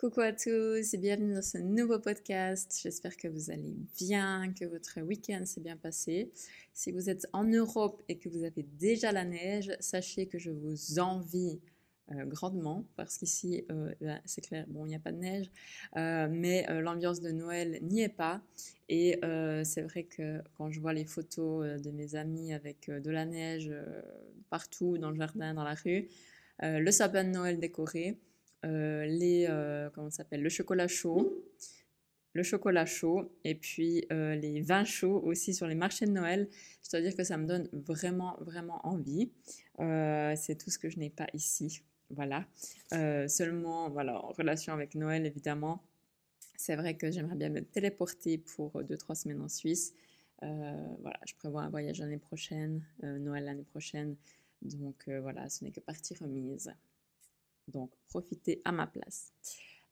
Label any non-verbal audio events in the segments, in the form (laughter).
Coucou à tous et bienvenue dans ce nouveau podcast. J'espère que vous allez bien, que votre week-end s'est bien passé. Si vous êtes en Europe et que vous avez déjà la neige, sachez que je vous envie euh, grandement parce qu'ici, euh, c'est clair, bon, il n'y a pas de neige, euh, mais l'ambiance de Noël n'y est pas. Et c'est vrai que quand je vois les photos de mes amis avec de la neige partout, dans le jardin, dans la rue, le sapin de Noël décoré, les, euh, comment s'appelle, le chocolat chaud, le chocolat chaud et puis euh, les vins chauds aussi sur les marchés de Noël. Je dois dire que ça me donne vraiment, vraiment envie. c'est tout ce que je n'ai pas ici. Voilà. seulement, voilà, en relation avec Noël, évidemment, c'est vrai que j'aimerais bien me téléporter pour 2-3 semaines en Suisse. voilà, je prévois un voyage l'année prochaine, Noël l'année prochaine. Donc voilà, ce n'est que partie remise. Donc, profitez à ma place.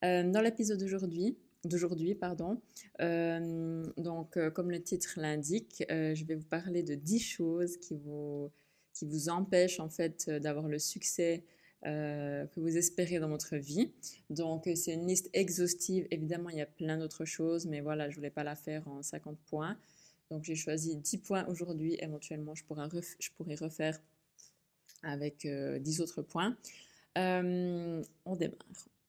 Euh, dans l'épisode d'aujourd'hui, d'aujourd'hui, pardon. Euh, donc, euh, comme le titre l'indique, je vais vous parler de 10 choses qui vous, qui vous empêchent en fait d'avoir le succès que vous espérez dans votre vie. Donc, c'est une liste exhaustive. Évidemment, il y a plein d'autres choses, mais voilà, je voulais pas la faire en 50 points. Donc, j'ai choisi 10 points aujourd'hui. Éventuellement, je pourrais, je pourrais refaire avec 10 autres points. Euh, on démarre.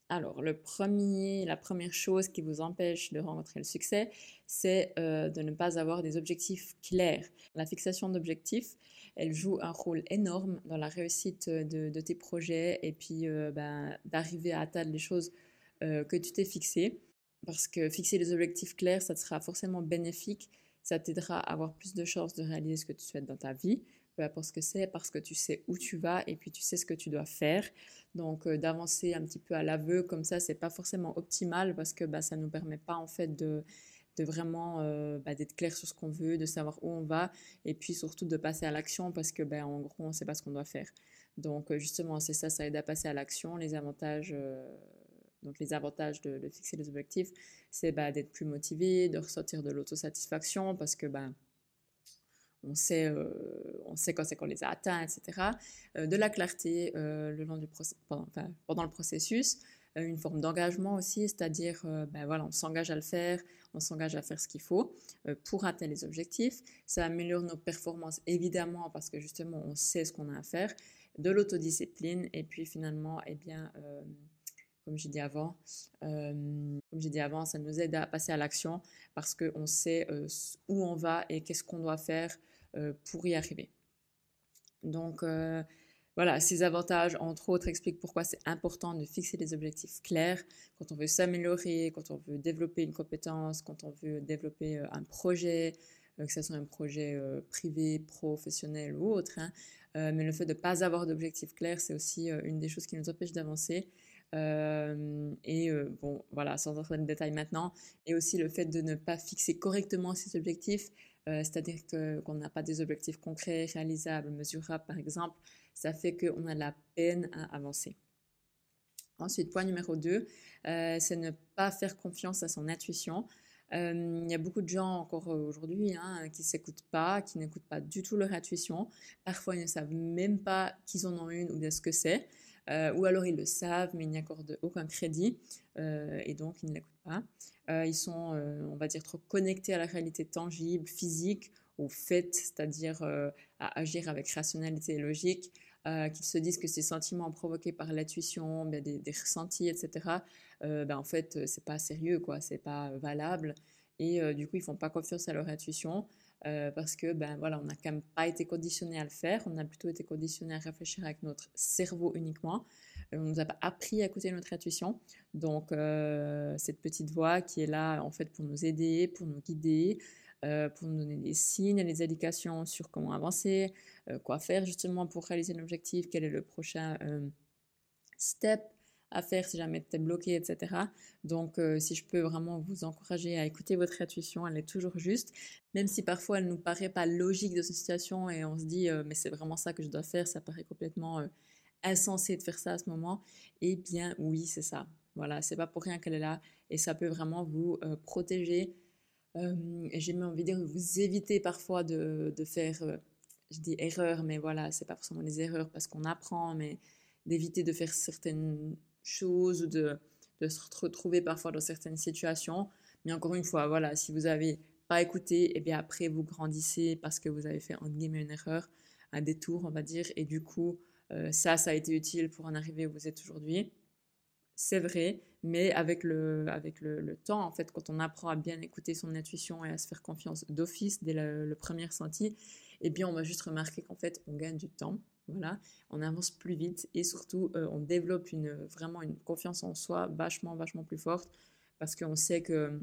Alors, le premier, la première chose qui vous empêche de rencontrer le succès, c'est euh, de ne pas avoir des objectifs clairs. La fixation d'objectifs, elle joue un rôle énorme dans la réussite de, tes projets et puis euh, ben, d'arriver à atteindre les choses que tu t'es fixées. Parce que fixer des objectifs clairs, ça te sera forcément bénéfique. Ça t'aidera à avoir plus de chances de réaliser ce que tu souhaites dans ta vie peu importe ce que c'est, parce que tu sais où tu vas et puis tu sais ce que tu dois faire. Donc euh, d'avancer un petit peu à l'aveu comme ça, c'est pas forcément optimal parce que bah, ça nous permet pas en fait de, de vraiment euh, bah, d'être clair sur ce qu'on veut, de savoir où on va et puis surtout de passer à l'action parce que ben en gros on sait pas ce qu'on doit faire. Donc euh, justement c'est ça, ça aide à passer à l'action. Les avantages donc les avantages de, fixer les objectifs, c'est bah, d'être plus motivé, de ressortir de l'autosatisfaction parce que bah, on sait, euh, on sait quand c'est qu'on les a atteints, etc. Euh, de la clarté euh, le long du pendant, pendant, le processus, une forme d'engagement aussi, c'est-à-dire, ben voilà, on s'engage à le faire, on s'engage à faire ce qu'il faut pour atteindre les objectifs. Ça améliore nos performances, évidemment, parce que justement, on sait ce qu'on a à faire. De l'autodiscipline, et puis finalement, eh bien, comme j'ai dit avant. comme j'ai dit avant, ça nous aide à passer à l'action parce qu'on sait où on va et qu'est-ce qu'on doit faire pour y arriver. Donc voilà, ces avantages, entre autres, expliquent pourquoi c'est important de fixer des objectifs clairs quand on veut s'améliorer, quand on veut développer une compétence, quand on veut développer un projet, que ce soit un projet privé, professionnel ou autre. Hein. mais le fait de ne pas avoir d'objectifs clairs, c'est aussi une des choses qui nous empêche d'avancer. Euh, et euh, bon, voilà, sans entrer dans le détail maintenant. Et aussi le fait de ne pas fixer correctement ses objectifs, euh, c'est-à-dire qu'on n'a pas des objectifs concrets, réalisables, mesurables par exemple, ça fait qu'on a la peine à avancer. Ensuite, point numéro 2, c'est ne pas faire confiance à son intuition. Il y a beaucoup de gens encore aujourd'hui hein, qui ne s'écoutent pas, qui n'écoutent pas du tout leur intuition. Parfois, ils ne savent même pas qu'ils en ont une ou de ce que c'est. Euh, ou alors ils le savent, mais ils n'y accordent aucun crédit, euh, et donc ils ne l'écoutent pas. Euh, ils sont, on va dire, trop connectés à la réalité tangible, physique, au fait, c'est-à-dire à agir avec rationalité et logique, qu'ils se disent que ces sentiments provoqués par l'intuition, ben, des, ressentis, etc., ben, en fait, c'est pas sérieux, quoi, c'est pas valable, et du coup, ils font pas confiance à leur intuition. Euh, parce que ben voilà, on n'a quand même pas été conditionné à le faire, on a plutôt été conditionné à réfléchir avec notre cerveau uniquement. Euh, on nous a pas appris à écouter notre intuition. Donc euh, cette petite voix qui est là en fait pour nous aider, pour nous guider, pour nous donner des signes et des indications sur comment avancer, quoi faire justement pour réaliser l'objectif, quel est le prochain step à faire si jamais tu es bloqué, etc. Donc, euh, si je peux vraiment vous encourager à écouter votre intuition, elle est toujours juste, même si parfois elle nous paraît pas logique de cette situation et on se dit, euh, mais c'est vraiment ça que je dois faire, ça paraît complètement euh, insensé de faire ça à ce moment. Eh bien, oui, c'est ça. Voilà, c'est pas pour rien qu'elle est là et ça peut vraiment vous protéger. j'ai même envie de dire, vous éviter parfois de, de faire, je dis erreur, mais voilà, c'est pas forcément des erreurs parce qu'on apprend, mais d'éviter de faire certaines choses, de, de se retrouver parfois dans certaines situations. Mais encore une fois, voilà, si vous avez pas écouté, et eh bien après vous grandissez parce que vous avez fait en guillemets une erreur, un détour, on va dire, et du coup, euh, ça, ça a été utile pour en arriver où vous êtes aujourd'hui. C'est vrai, mais avec le, avec le, temps, en fait, quand on apprend à bien écouter son intuition et à se faire confiance d'office dès le, premier ressenti, eh bien, on va juste remarquer qu'en fait, on gagne du temps. Voilà, on avance plus vite et surtout, euh, on développe une, vraiment une confiance en soi vachement, vachement plus forte parce qu'on sait que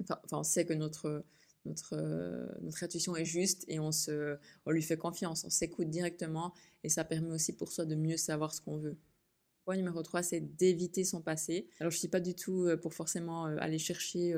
enfin, on sait que notre, notre, euh, notre intuition est juste et on, se, on lui fait confiance, on s'écoute directement et ça permet aussi pour soi de mieux savoir ce qu'on veut. Point numéro 3, c'est d'éviter son passé. Alors je ne suis pas du tout euh, pour forcément aller chercher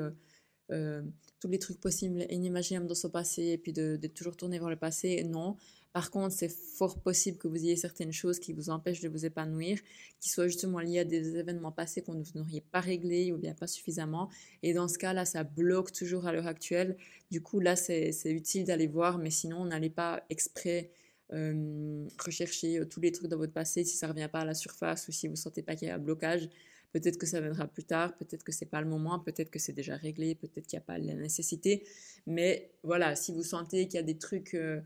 tous les trucs possibles et inimaginables dans son passé et puis de toujours tourner vers le passé. Non, par contre, c'est fort possible que vous ayez certaines choses qui vous empêchent de vous épanouir, qui soient justement liées à des événements passés qu'on vous n'auriez pas réglés ou bien pas suffisamment. Et dans ce cas-là, ça bloque toujours à l'heure actuelle. Du coup, là, c'est utile d'aller voir, mais sinon, n'allez pas exprès euh, rechercher euh, tous les trucs dans votre passé si ça revient pas à la surface ou si vous sentez pas qu'il y a un blocage. Peut-être que ça viendra plus tard, peut-être que c'est pas le moment, peut-être que c'est déjà réglé, peut-être qu'il n'y a pas la nécessité. Mais voilà, si vous sentez qu'il y a des trucs euh,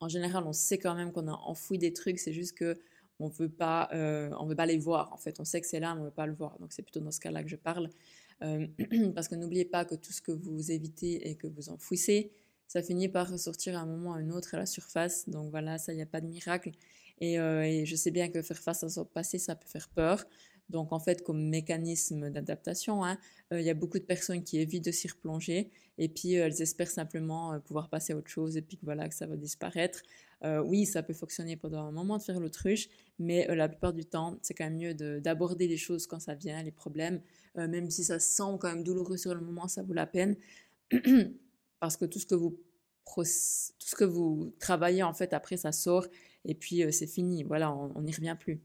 en général, on sait quand même qu'on a enfoui des trucs, c'est juste que on veut pas, euh, on veut pas les voir. En fait, on sait que c'est là, mais on veut pas le voir. Donc c'est plutôt dans ce cas-là que je parle, euh, (clears throat) parce que n'oubliez pas que tout ce que vous évitez et que vous enfouissez, ça finit par ressortir à un moment ou à un autre à la surface. Donc voilà, ça, il n'y a pas de miracle. Euh, et, je sais bien que faire face à son passé, ça peut faire peur. Donc en fait, comme mécanisme d'adaptation, hein, euh, il y a beaucoup de personnes qui évitent de s'y replonger et puis euh, elles espèrent simplement euh, pouvoir passer à autre chose et puis que voilà que ça va disparaître. oui, ça peut fonctionner pendant un moment de faire l'autruche, mais la plupart du temps, c'est quand même mieux d'aborder les choses quand ça vient, les problèmes, même si ça sent quand même douloureux sur le moment, ça vaut la peine (clears throat) parce que tout ce que vous tout ce que vous travaillez en fait après ça sort et puis c'est fini. Voilà, on n'y revient plus.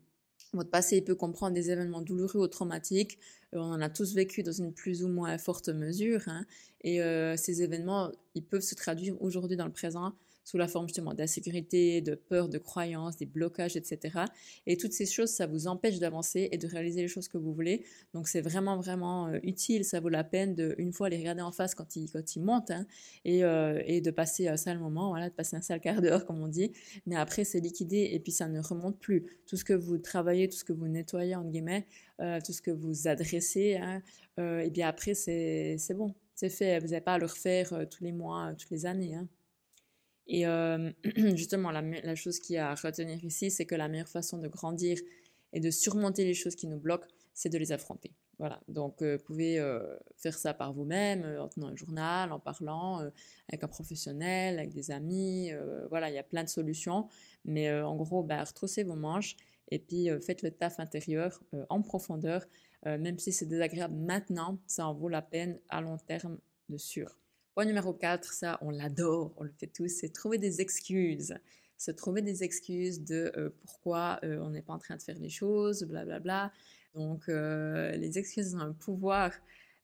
Votre passé peut comprendre des événements douloureux ou traumatiques. Euh, on en a tous vécu dans une plus ou moins forte mesure. Hein. et euh, ces événements, ils peuvent se traduire aujourd'hui dans le présent sous la forme justement d'insécurité, de peur, de croyances, des blocages, etc. Et toutes ces choses, ça vous empêche d'avancer et de réaliser les choses que vous voulez. Donc c'est vraiment, vraiment euh, utile. Ça vaut la peine de, une fois, les regarder en face quand ils, quand ils montent hein, et, euh, et, de passer un sale moment, voilà, de passer un sale quart d'heure, comme on dit. Mais après, c'est liquidé et puis ça ne remonte plus. Tout ce que vous travaillez, tout ce que vous nettoyez, entre guillemets, euh, tout ce que vous adressez, hein, et bien après, c'est bon. C'est fait, vous n'avez pas à le refaire tous les mois, toutes les années. Hein. Et euh, (clears throat) justement, la, chose qui a à retenir ici, c'est que la meilleure façon de grandir et de surmonter les choses qui nous bloquent, c'est de les affronter. Voilà, donc euh, vous pouvez euh, faire ça par vous-même, en tenant un journal, en parlant avec un professionnel, avec des amis. voilà, il y a plein de solutions. Mais en gros, bah, retroussez vos manches et puis faites le taf intérieur en profondeur. même si c'est désagréable maintenant, ça en vaut la peine à long terme de sûr. Point numéro 4, ça on l'adore, on le fait tous, c'est trouver des excuses. Se trouver des excuses de euh, pourquoi euh, on n'est pas en train de faire les choses, blablabla. Bla, bla. Donc euh, les excuses ont un pouvoir,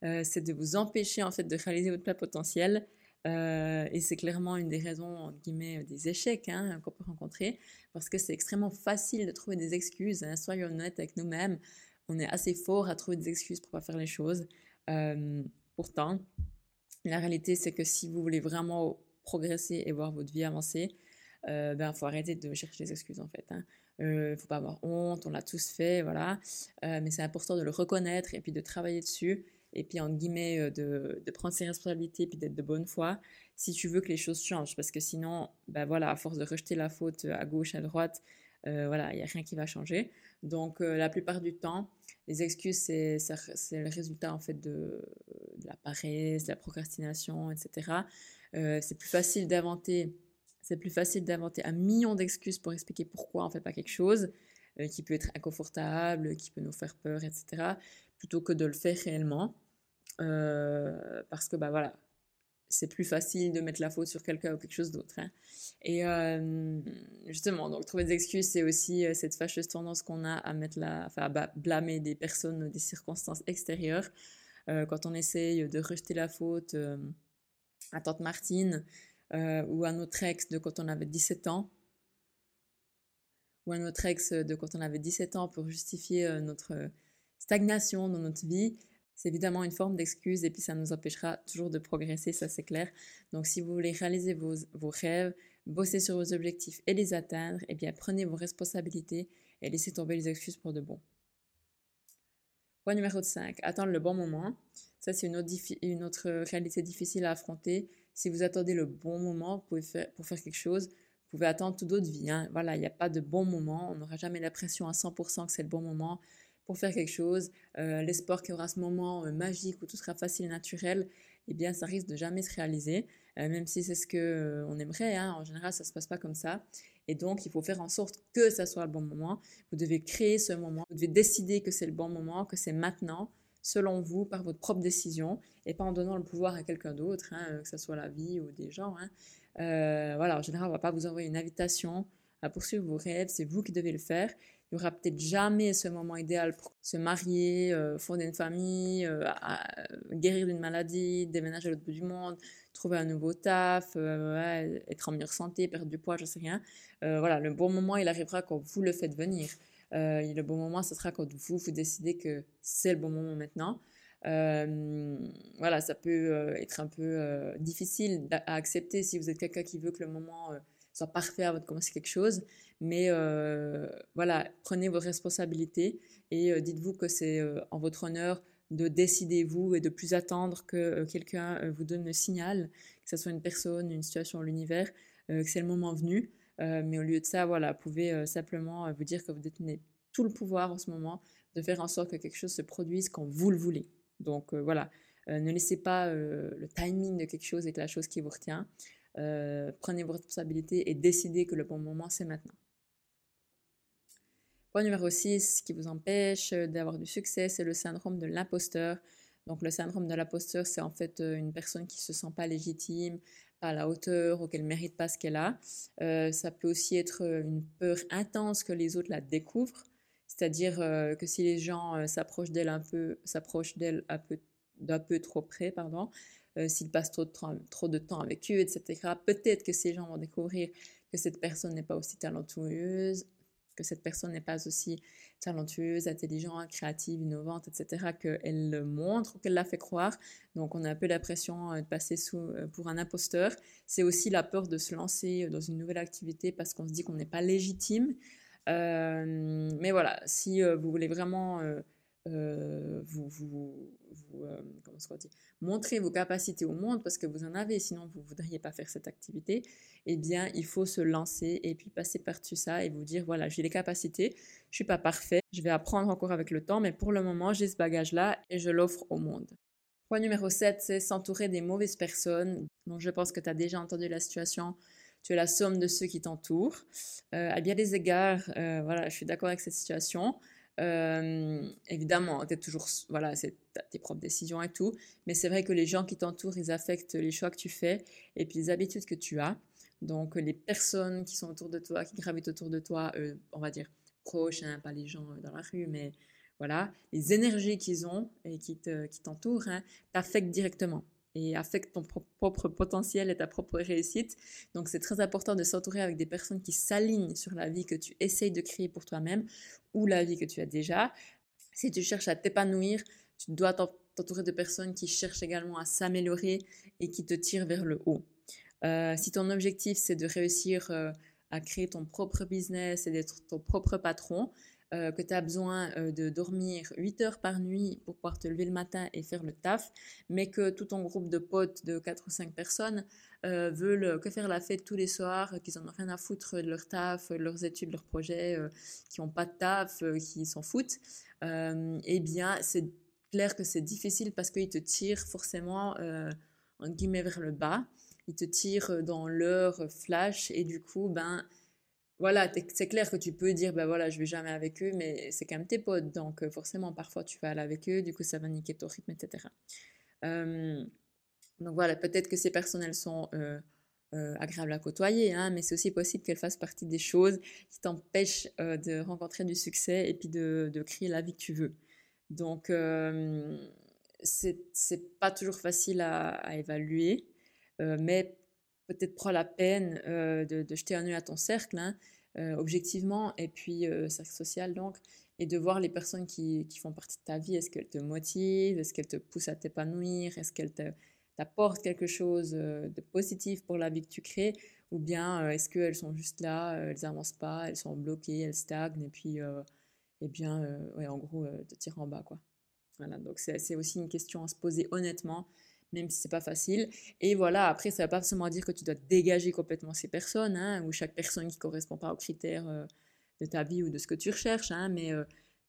c'est de vous empêcher en fait de réaliser votre plein potentiel. et c'est clairement une des raisons, entre guillemets, des échecs hein, qu'on peut rencontrer, parce que c'est extrêmement facile de trouver des excuses. Hein. Soyons honnêtes avec nous-mêmes, on est assez fort à trouver des excuses pour pas faire les choses. pourtant, la réalité, c'est que si vous voulez vraiment progresser et voir votre vie avancer, il euh, ben, faut arrêter de chercher des excuses en fait. Hein. euh, faut pas avoir honte, on l'a tous fait, voilà. Euh, mais c'est important de le reconnaître et puis de travailler dessus et puis en guillemets de, prendre ses responsabilités et puis d'être de bonne foi si tu veux que les choses changent parce que sinon, ben voilà, à force de rejeter la faute à gauche, à droite, voilà, il n'y a rien qui va changer. Donc la plupart du temps, les excuses, c'est le résultat en fait de, la paresse, de la procrastination, etc. Euh, c'est plus facile d'inventer, c'est plus facile d'inventer un million d'excuses pour expliquer pourquoi on fait pas quelque chose, euh, qui peut être inconfortable, qui peut nous faire peur, etc. Plutôt que de le faire réellement, euh, parce que bah voilà, c'est plus facile de mettre la faute sur quelqu'un ou quelque chose d'autre. Hein. Et justement, donc trouver des excuses, c'est aussi cette fâcheuse tendance qu'on a à mettre la, enfin, à blâmer des personnes, des circonstances extérieures. Euh, quand on essaye de rejeter la faute à tante Martine ou à notre ex de quand on avait 17 ans, ou à notre ex de quand on avait 17 ans pour justifier notre stagnation dans notre vie, c'est évidemment une forme d'excuse et puis ça nous empêchera toujours de progresser, ça c'est clair. Donc si vous voulez réaliser vos, vos rêves, bosser sur vos objectifs et les atteindre, eh bien prenez vos responsabilités et laissez tomber les excuses pour de bon. Point numéro 5, attendre le bon moment. Ça, c'est une, autre, réalité difficile à affronter. Si vous attendez le bon moment pour faire, quelque chose, vous pouvez attendre toute votre vie. Hein. Voilà, il n'y a pas de bon moment. On n'aura jamais l'impression à 100% que c'est le bon moment pour faire quelque chose. Euh, L'espoir qu'il y aura ce moment euh, magique où tout sera facile et naturel, eh bien, ça risque de jamais se réaliser, euh, même si c'est ce que on aimerait. Hein. En général, ça se passe pas comme ça. Et donc, il faut faire en sorte que ça soit le bon moment. Vous devez créer ce moment. Vous devez décider que c'est le bon moment, que c'est maintenant, selon vous, par votre propre décision, et pas en donnant le pouvoir à quelqu'un d'autre, hein, que ce soit la vie ou des gens. Hein. Euh, voilà, en général, on va pas vous envoyer une invitation à poursuivre vos rêves. C'est vous qui devez le faire. Il n'y aura peut-être jamais ce moment idéal pour se marier, euh, fonder une famille, euh, guérir d'une maladie, déménager à l'autre bout du monde, trouver un nouveau taf, euh, être en meilleure santé, perdre du poids, je sais rien. voilà, le bon moment, il arrivera quand vous le faites venir. le bon moment, ce sera quand vous, vous décidez que c'est le bon moment maintenant. voilà, ça peut être un peu difficile à accepter si vous êtes quelqu'un qui veut que le moment soit parfait avant de commencer quelque chose. Mais euh, voilà, prenez vos responsabilités et euh, dites-vous que c'est euh, en votre honneur de décider vous et de plus attendre que quelqu'un vous donne le signal, que ce soit une personne, une situation, l'univers, que c'est le moment venu. mais au lieu de ça, voilà, pouvez simplement vous dire que vous détenez tout le pouvoir en ce moment de faire en sorte que quelque chose se produise quand vous le voulez. Donc voilà, ne laissez pas le timing de quelque chose être la chose qui vous retient. Prenez vos responsabilités et décidez que le bon moment, c'est maintenant. Point numéro 6 ce qui vous empêche euh, d'avoir du succès, c'est le syndrome de l'imposteur. Donc le syndrome de l'imposteur, c'est en fait euh, une personne qui se sent pas légitime, pas à la hauteur ou qu'elle mérite pas ce qu'elle a. Euh, ça peut aussi être une peur intense que les autres la découvrent, c'est-à-dire que si les gens s'approchent d'elle un peu, s'approchent d'elle un d'un peu trop près, pardon, s'ils passent trop de, temps avec eux, etc. Peut-être que ces gens vont découvrir que cette personne n'est pas aussi talentueuse, que cette personne n'est pas aussi talentueuse, intelligente, créative, innovante, etc., qu'elle le montre ou qu'elle l'a fait croire. Donc on a un peu l'impression euh, de passer sous, euh, pour un imposteur. C'est aussi la peur de se lancer dans une nouvelle activité parce qu'on se dit qu'on n'est pas légitime. Euh, mais voilà, si vous voulez vraiment euh, vous, vous, euh, comment dit, montrer vos capacités au monde parce que vous en avez, sinon vous ne voudriez pas faire cette activité, eh bien, il faut se lancer et puis passer par-dessus ça et vous dire, voilà, j'ai les capacités, je suis pas parfait, je vais apprendre encore avec le temps, mais pour le moment, j'ai ce bagage-là et je l'offre au monde. Point numéro 7, c'est s'entourer des mauvaises personnes. Donc, je pense que tu as déjà entendu la situation. Tu es la somme de ceux qui t'entourent. Euh, à bien des égards, voilà, je suis d'accord avec cette situation. Euh, évidemment, tu toujours, voilà, c'est tes propres décisions et tout, mais c'est vrai que les gens qui t'entourent, ils affectent les choix que tu fais et puis les habitudes que tu as. Donc, les personnes qui sont autour de toi, qui gravitent autour de toi, euh, on va dire proches, hein, pas les gens euh, dans la rue, mais voilà, les énergies qu'ils ont et qui t'entourent, qui hein, t'affectent directement et affecte ton propre potentiel et ta propre réussite. Donc c'est très important de s'entourer avec des personnes qui s'alignent sur la vie que tu essayes de créer pour toi-même ou la vie que tu as déjà. Si tu cherches à t'épanouir, tu dois t'entourer de personnes qui cherchent également à s'améliorer et qui te tirent vers le haut. Euh, si ton objectif c'est de réussir euh, à créer ton propre business et d'être ton propre patron, euh, que tu as besoin euh, de dormir 8 heures par nuit pour pouvoir te lever le matin et faire le taf, mais que tout ton groupe de potes de 4 ou 5 personnes euh, veulent que faire la fête tous les soirs, qu'ils en ont rien à foutre de leur taf, de leurs études, de leurs projets, qui n'ont pas de taf, qui s'en foutent, eh bien, c'est clair que c'est difficile parce qu'ils te tirent forcément, en guillemets, vers le bas. Ils te tirent dans leur flash et du coup, ben, voilà, c'est clair que tu peux dire, ben voilà, je vais jamais avec eux, mais c'est quand même tes potes, donc euh, forcément, parfois tu vas aller avec eux, du coup, ça va niquer ton rythme, etc. donc voilà, peut-être que ces personnes, elles sont euh, euh, agréables à côtoyer, hein, mais c'est aussi possible qu'elles fassent partie des choses qui t'empêchent de rencontrer du succès et puis de, créer la vie que tu veux. Donc, c'est pas toujours facile à, évaluer, mais peut-être prends la peine de, jeter un œil à ton cercle, hein, objectivement, et puis cercle social donc, et de voir les personnes qui, font partie de ta vie. Est-ce qu'elles te motivent? Est-ce qu'elles te poussent à t'épanouir? Est-ce qu'elles t'apportent quelque chose euh, de positif pour la vie que tu crées? Ou bien euh, est-ce qu'elles sont juste là, elles n'avancent pas, elles sont bloquées, elles stagnent et puis, euh, eh bien, ouais, en gros, te tirent en bas, quoi. Voilà, donc c'est aussi une question à se poser honnêtement même si c'est pas facile. Et voilà, après, ça va pas forcément dire que tu dois dégager complètement ces personnes, hein, ou chaque personne qui correspond pas aux critères de ta vie ou de ce que tu recherches, hein, mais euh,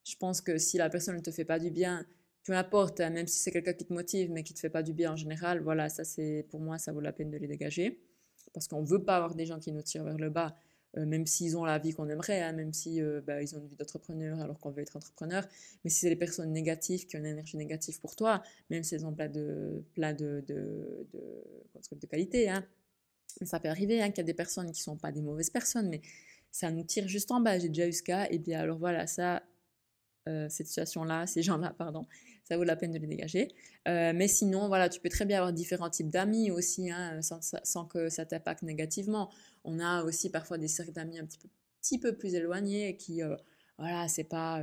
je pense que si la personne ne te fait pas du bien, peu importe, hein, même si c'est quelqu'un qui te motive, mais qui te fait pas du bien en général, voilà, ça c'est pour moi, ça vaut la peine de les dégager. Parce qu'on veut pas avoir des gens qui nous tirent vers le bas, euh, même s'ils ont la vie qu'on aimerait, hein, même si euh, bah, ont une vie d'entrepreneur alors qu'on veut être entrepreneur. Mais si c'est des personnes négatives qui ont une énergie négative pour toi, même si elles ont plein de, plein de, de, de, qualité, hein, ça peut arriver qu'il y a des personnes qui sont pas des mauvaises personnes, mais ça nous tire juste en bas. J'ai déjà eu ce cas. Et bien alors voilà, ça, euh, cette situation-là, ces gens-là, pardon, ça vaut la peine de les dégager. Euh, mais sinon, voilà, tu peux très bien avoir différents types d'amis aussi, hein, sans, que ça t'impacte négativement. On a aussi parfois des cercles d'amis un petit peu, plus éloignés qui, euh, voilà, c'est pas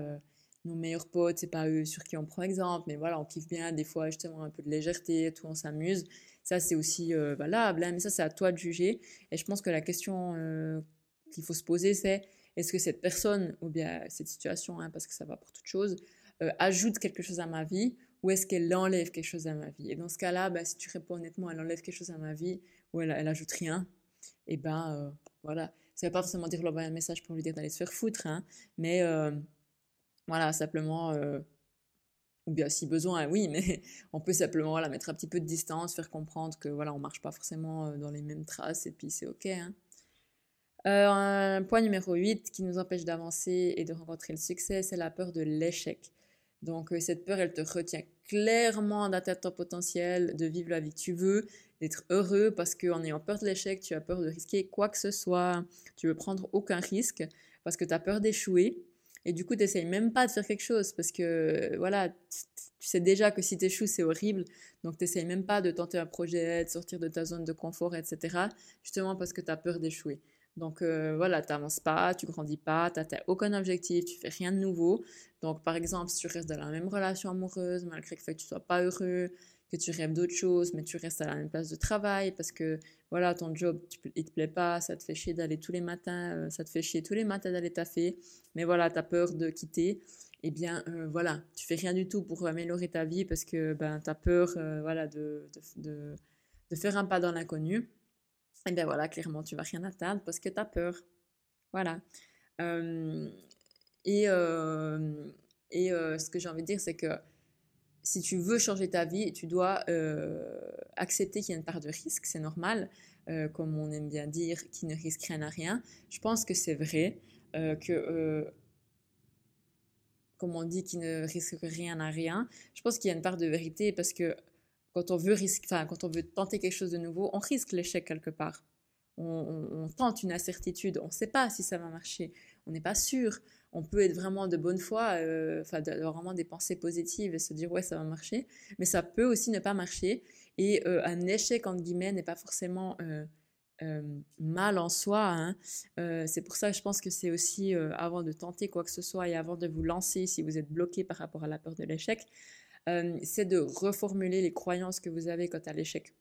nos meilleurs potes, c'est pas eux sur qui on prend exemple, mais voilà, on kiffe bien des fois justement un peu de légèreté, tout, on s'amuse. Ça, c'est aussi valable, hein, mais ça, c'est à toi de juger. Et je pense que la question qu'il faut se poser, c'est est-ce que cette personne, ou bien cette situation, hein, parce que ça va pour toute chose, euh, ajoute quelque chose à ma vie, ou est-ce qu'elle enlève quelque chose à ma vie? Et dans ce cas-là, bah, si tu réponds honnêtement, elle enlève quelque chose à ma vie, ou elle, elle ajoute rien, et ben euh, voilà. Ça ne veut pas forcément dire lui envoyer un message pour lui dire d'aller se faire foutre, hein, mais euh, voilà, simplement ou bien si besoin, oui, mais (laughs) on peut simplement voilà, mettre un petit peu de distance, faire comprendre que voilà, on marche pas forcément dans les mêmes traces et puis c'est ok. Hein. Euh, un point numéro 8 qui nous empêche d'avancer et de rencontrer le succès, c'est la peur de l'échec. Donc euh, cette peur, elle te retient clairement d'atteindre ton potentiel, de vivre la vie que tu veux, d'être heureux parce qu'en ayant peur de l'échec, tu as peur de risquer quoi que ce soit, tu veux prendre aucun risque parce que tu as peur d'échouer. Et du coup, tu n'essayes même pas de faire quelque chose parce que voilà, tu sais déjà que si tu échoues, c'est horrible. Donc, tu n'essayes même pas de tenter un projet, de sortir de ta zone de confort, etc. Justement parce que tu as peur d'échouer. Donc euh, voilà, tu n'avances pas, tu grandis pas, tu n'as aucun objectif, tu fais rien de nouveau. Donc par exemple, si tu restes dans la même relation amoureuse, malgré le fait que tu sois pas heureux, que tu rêves d'autres choses, mais tu restes à la même place de travail parce que voilà, ton job, tu, il te plaît pas, ça te fait chier d'aller tous les matins, euh, ça te fait chier tous les matins d'aller taffer, mais voilà, tu as peur de quitter. Eh bien, euh, voilà, tu fais rien du tout pour améliorer ta vie parce que ben, tu as peur voilà, de, de, de faire un pas dans l'inconnu et bien voilà, clairement, tu vas rien atteindre parce que tu as peur. Voilà. et et ce que j'ai envie de dire, c'est que si tu veux changer ta vie, tu dois accepter qu'il y a une part de risque, c'est normal, comme on aime bien dire, qui ne risque rien à rien. Je pense que c'est vrai que comme on dit, qui ne risque rien à rien. Je pense qu'il y a une part de vérité parce que quand on veut risquer, enfin, quand on veut tenter quelque chose de nouveau, on risque l'échec quelque part. On, tente une incertitude, on ne sait pas si ça va marcher, on n'est pas sûr. On peut être vraiment de bonne foi, euh, enfin, avoir vraiment des pensées positives et se dire ouais, ça va marcher, mais ça peut aussi ne pas marcher. Et euh, un échec, entre guillemets, n'est pas forcément euh, mal en soi. Hein. c'est pour ça que je pense que c'est aussi, avant de tenter quoi que ce soit et avant de vous lancer, si vous êtes bloqué par rapport à la peur de l'échec, euh, c'est de reformuler les croyances que vous avez quant à l'échec.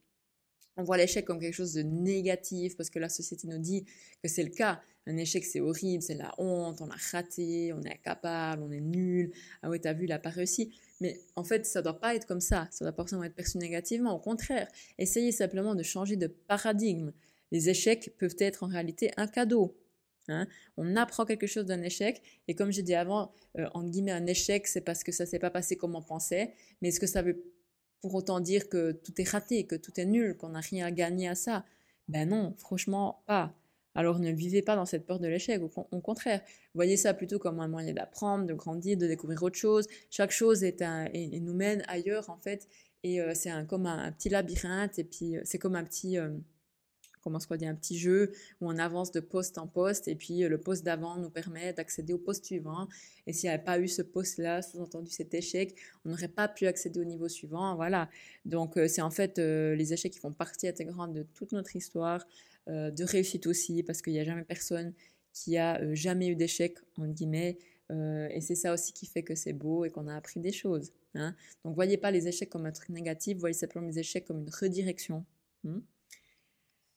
On voit l'échec comme quelque chose de négatif parce que la société nous dit que c'est le cas. Un échec, c'est horrible, c'est la honte, on a raté, on est incapable, on est nul. Ah ouais, t'as vu, il n'a pas réussi. Mais en fait, ça ne doit pas être comme ça. Ça doit pas forcément être perçu négativement. Au contraire, essayez simplement de changer de paradigme. Les échecs peuvent être en réalité un cadeau. Hein. On apprend quelque chose d'un échec. Et comme j'ai dit avant, en euh, entre guillemets, un échec, c'est parce que ça s'est pas passé comme on pensait. Mais est-ce que ça veut pour autant dire que tout est raté, que tout est nul, qu'on n'a rien à gagner à ça? Ben non, franchement, pas. Alors ne vivez pas dans cette peur de l'échec, au, contraire, voyez ça plutôt comme un moyen d'apprendre, de grandir, de découvrir autre chose. Chaque chose est un, et, nous mène ailleurs en fait, et euh, c'est un, comme un, petit labyrinthe, et puis euh, c'est comme un petit, comment se dire, un petit jeu où on avance de poste en poste et puis euh, le poste d'avant nous permet d'accéder au poste suivant. Et s'il n'y avait pas eu ce poste-là, sous-entendu cet échec, on n'aurait pas pu accéder au niveau suivant. Voilà. Donc euh, c'est en fait euh, les échecs qui font partie intégrante de toute notre histoire, de réussite aussi, parce qu'il n'y a jamais personne qui a jamais eu d'échec, en guillemets, et c'est ça aussi qui fait que c'est beau et qu'on a appris des choses. Hein. Donc, voyez pas les échecs comme un truc négatif, voyez simplement les échecs comme une redirection. Hmm.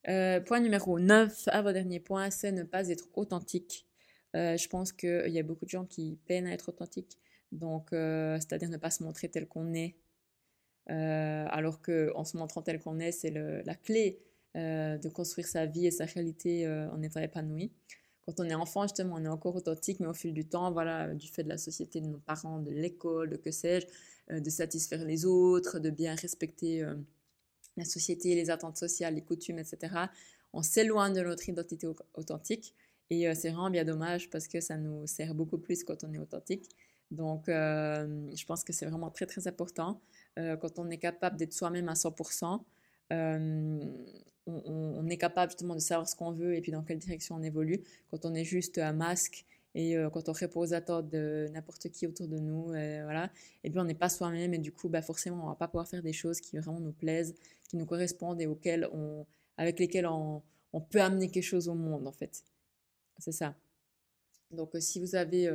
Point numéro 9, à votre dernier point, c'est ne pas être authentique. je pense qu'il y a beaucoup de gens qui peinent à être authentiques, donc c'est-à-dire ne pas se montrer tel qu'on est, alors qu'en se montrant tel qu'on est, c'est la clé de construire sa vie et sa réalité en étant épanoui. Quand on est enfant, justement, on est encore authentique, mais au fil du temps, voilà, du fait de la société, de nos parents, de l'école, de que sais-je, euh, de satisfaire les autres, de bien respecter euh, la société, les attentes sociales, les coutumes, etc., on s'éloigne de notre identité authentique. Et euh, c'est vraiment bien dommage parce que ça nous sert beaucoup plus quand on est authentique. Donc, je pense que c'est vraiment très, très important. quand on est capable d'être soi-même à 100%, on, est capable justement de savoir ce qu'on veut et puis dans quelle direction on évolue. Quand on est juste un masque et euh, quand on répond aux attentes de n'importe qui autour de nous, et voilà, et puis on n'est pas soi-même et du coup, bah forcément, on va pas pouvoir faire des choses qui vraiment nous plaisent, qui nous correspondent et auxquelles on, avec lesquelles on, peut amener quelque chose au monde en fait. C'est ça. Donc euh, si vous avez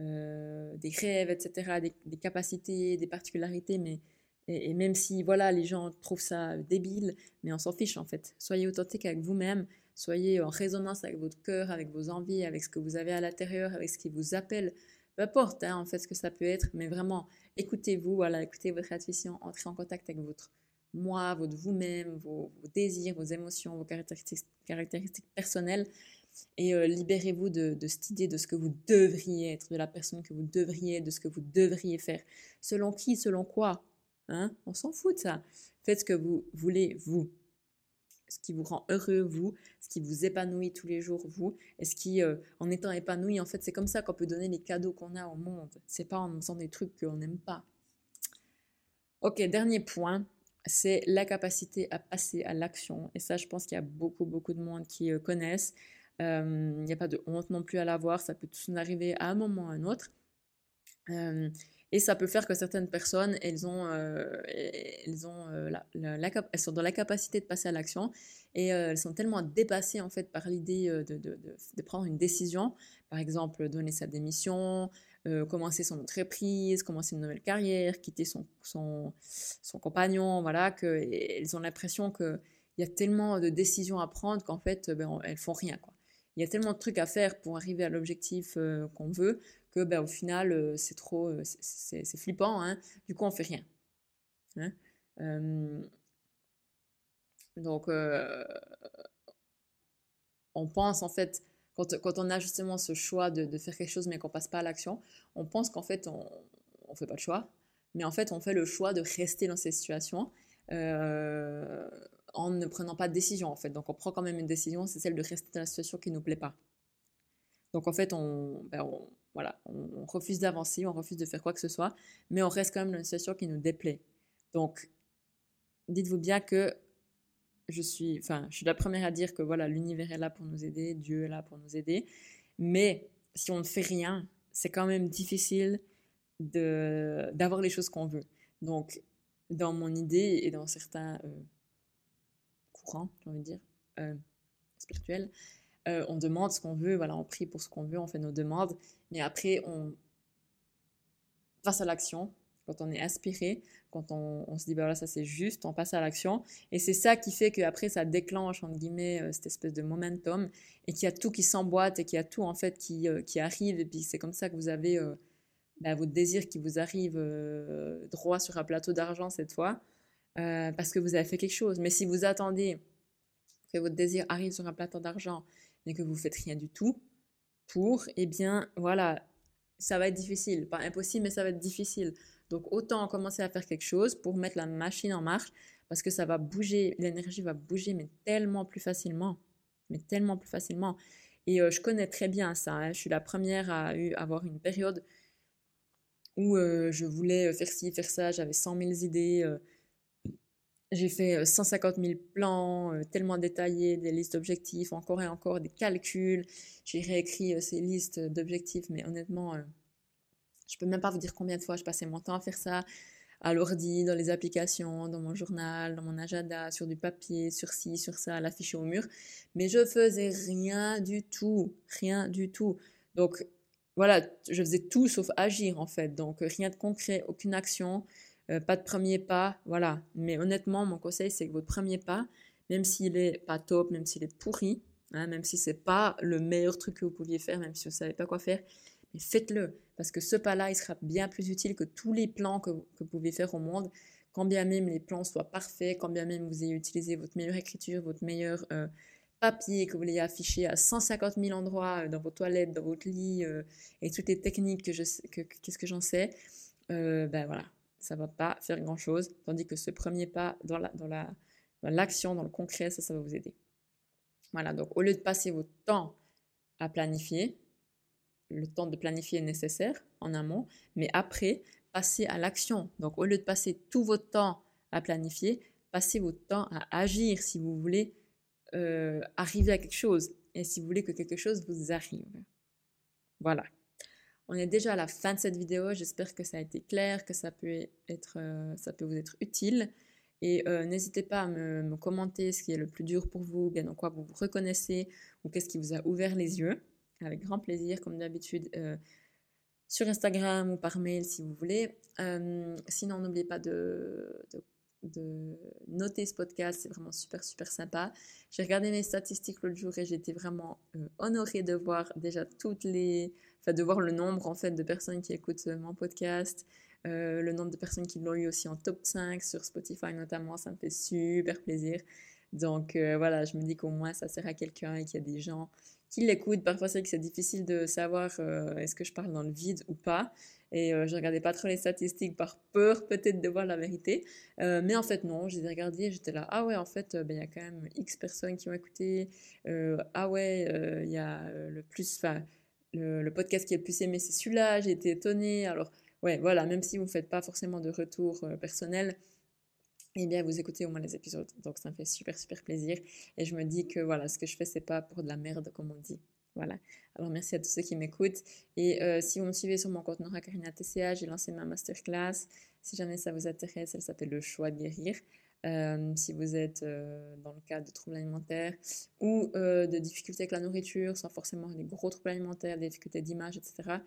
euh, des rêves, etc., des, capacités, des particularités, mais et, même si voilà, les gens trouvent ça débile, mais on s'en fiche en fait. Soyez authentique avec vous-même, soyez en résonance avec votre cœur, avec vos envies, avec ce que vous avez à l'intérieur, avec ce qui vous appelle. Peu importe hein, en fait ce que ça peut être, mais vraiment écoutez-vous, écoutez votre intuition, entrez en contact avec votre moi, votre vous-même, vos, désirs, vos émotions, vos caractéristiques, personnelles et euh, libérez-vous de, de, cette idée de ce que vous devriez être, de la personne que vous devriez, de ce que vous devriez faire. Selon qui, selon quoi Hein? On s'en fout de ça. Faites ce que vous voulez, vous. Ce qui vous rend heureux, vous. Ce qui vous épanouit tous les jours, vous. Et ce qui, euh, en étant épanoui, en fait, c'est comme ça qu'on peut donner les cadeaux qu'on a au monde. C'est pas en faisant des trucs qu'on n'aime pas. Ok, dernier point, c'est la capacité à passer à l'action. Et ça, je pense qu'il y a beaucoup, beaucoup de monde qui euh, connaissent. Euh, il n'y a pas de honte non plus à l'avoir. Ça peut tous nous arriver à un moment ou à un autre. Et ça peut faire que certaines personnes, elles, ont, euh, elles, ont, euh, elles sont dans la capacité de passer à l'action et euh, elles sont tellement dépassées en fait par l'idée de, de, prendre une décision, par exemple donner sa démission, commencer son entreprise, commencer une nouvelle carrière, quitter son, son, son compagnon, voilà, qu'elles ont l'impression qu'il y a tellement de décisions à prendre qu'en fait, ben, elles font rien. Quoi. Il y a tellement de trucs à faire pour arriver à l'objectif qu'on veut que ben, au final, euh, c'est trop, euh, c'est flippant, hein. du coup, on fait rien. Hein. donc, euh, on pense en fait, quand, quand, on a justement ce choix de, de faire quelque chose mais qu'on passe pas à l'action, on pense qu'en fait, on ne fait pas le choix, mais en fait, on fait le choix de rester dans ces situations en ne prenant pas de décision en fait. Donc, on prend quand même une décision, c'est celle de rester dans la situation qui nous plaît pas. Donc, en fait, on, ben, voilà, on, refuse d'avancer, on refuse de faire quoi que ce soit, mais on reste quand même dans une situation qui nous déplaît. Donc, dites-vous bien que je suis, enfin, je suis la première à dire que voilà, l'univers est là pour nous aider, Dieu est là pour nous aider, mais si on ne fait rien, c'est quand même difficile d'avoir les choses qu'on veut. Donc, dans mon idée et dans certains euh, j'ai envie de dire, euh, spirituels, euh, on demande ce qu'on veut, voilà, on prie pour ce qu'on veut, on fait nos demandes, mais après, on passe à l'action. Quand on est inspiré, quand on, se dit, bah voilà, ça c'est juste, on passe à l'action. Et c'est ça qui fait qu'après, ça déclenche, entre guillemets, euh, cette espèce de momentum et qu'il y a tout qui s'emboîte et qu'il y a tout, en fait, qui, qui arrive. Et puis, c'est comme ça que vous avez bah, votre désir qui vous arrive droit sur un plateau d'argent cette fois, parce que vous avez fait quelque chose. Mais si vous attendez que votre désir arrive sur un plateau d'argent mais que vous faites rien du tout pour, eh bien voilà, ça va être difficile. Pas impossible, mais ça va être difficile. Donc autant commencer à faire quelque chose pour mettre la machine en marche parce que ça va bouger, l'énergie va bouger, mais tellement plus facilement. Mais tellement plus facilement. Et euh, je connais très bien ça. Hein. Je suis la première à avoir une période où euh, je voulais faire ci, faire ça, j'avais 100 000 idées. Euh, j'ai fait 150 000 plans, tellement détaillés, des listes d'objectifs, encore et encore, des calculs. J'ai réécrit ces listes d'objectifs, mais honnêtement, je peux même pas vous dire combien de fois je passais mon temps à faire ça, à l'ordi, dans les applications, dans mon journal, dans mon agenda, sur du papier, sur ci, sur ça, à l'afficher au mur. Mais je faisais rien du tout, rien du tout. Donc, voilà, je faisais tout sauf agir en fait. Donc rien de concret, aucune action, pas de premier pas, voilà. Mais honnêtement, mon conseil, c'est que votre premier pas, même s'il est pas top, même s'il est pourri, hein, même si c'est pas le meilleur truc que vous pouviez faire, même si vous savez pas quoi faire, mais faites-le. Parce que ce pas-là, il sera bien plus utile que tous les plans que, vous pouvez faire au monde, quand bien même les plans soient parfaits, quand bien même vous ayez utilisé votre meilleure écriture, votre meilleur euh, papier, que vous l'ayez affiché à 150 000 endroits euh, dans vos toilettes, dans votre lit, euh, et toutes les techniques que je que, qu'est-ce que j'en sais, ben voilà, ça va pas faire grand-chose, tandis que ce premier pas dans la, dans la dans l'action, dans le concret, ça, ça va vous aider. Voilà, donc au lieu de passer votre temps à planifier, le temps de planifier est nécessaire en amont, mais après, passez à l'action. Donc au lieu de passer tout votre temps à planifier, passez votre temps à agir si vous voulez euh, arriver à quelque chose et si vous voulez que quelque chose vous arrive. Voilà. On est déjà à la fin de cette vidéo. J'espère que ça a été clair, que ça peut, être, euh, ça peut vous être utile. Et euh, n'hésitez pas à me, commenter ce qui est le plus dur pour vous, bien dans quoi vous vous reconnaissez ou qu'est-ce qui vous a ouvert les yeux. Avec grand plaisir, comme d'habitude, euh, sur Instagram ou par mail si vous voulez. Sinon, n'oubliez pas de, de, noter ce podcast, c'est vraiment super, super sympa. J'ai regardé mes statistiques l'autre jour et j'étais vraiment honorée de voir déjà toutes les. Enfin, de voir le nombre en fait de personnes qui écoutent mon podcast. Euh, le nombre de personnes qui l'ont eu aussi en top 5 sur Spotify notamment, ça me fait super plaisir. Donc euh, voilà, je me dis qu'au moins ça sert à quelqu'un et qu'il y a des gens qui l'écoutent. Parfois c'est que c'est difficile de savoir euh, est-ce que je parle dans le vide ou pas. Et je regardais pas trop les statistiques par peur peut-être de voir la vérité. mais en fait non, j'ai regardé j'étais là, ah ouais, en fait, ben, il y a quand même X personnes qui ont écouté. ah ouais, il y a le plus, enfin, le, podcast qui est le plus aimé, c'est celui-là. J'ai été étonnée. Alors ouais, voilà, même si vous ne faites pas forcément de retour euh, personnel, eh bien, vous écoutez au moins les épisodes. Donc, ça me fait super, super plaisir. Et je me dis que, voilà, ce que je fais, c'est pas pour de la merde, comme on dit. Voilà. Alors, merci à tous ceux qui m'écoutent. Et euh, si vous me suivez sur mon compte Nora Karina TCA, j'ai lancé ma masterclass. Si jamais ça vous intéresse, elle s'appelle Le choix de guérir. Euh, si vous êtes dans le cas de troubles alimentaires ou de difficultés avec la nourriture, sans forcément des gros troubles alimentaires, des difficultés d'image, etc.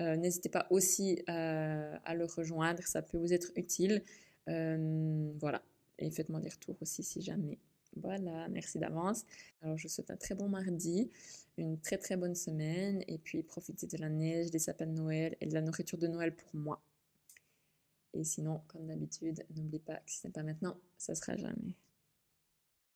Euh, n'hésitez pas aussi euh, à le rejoindre, ça peut vous être utile. Euh, voilà, et faites-moi des retours aussi si jamais. Voilà, merci d'avance. Alors je vous souhaite un très bon mardi, une très très bonne semaine, et puis profitez de la neige, des sapins de Noël et de la nourriture de Noël pour moi. Et sinon, comme d'habitude, n'oubliez pas que si ce n'est pas maintenant, ça sera jamais.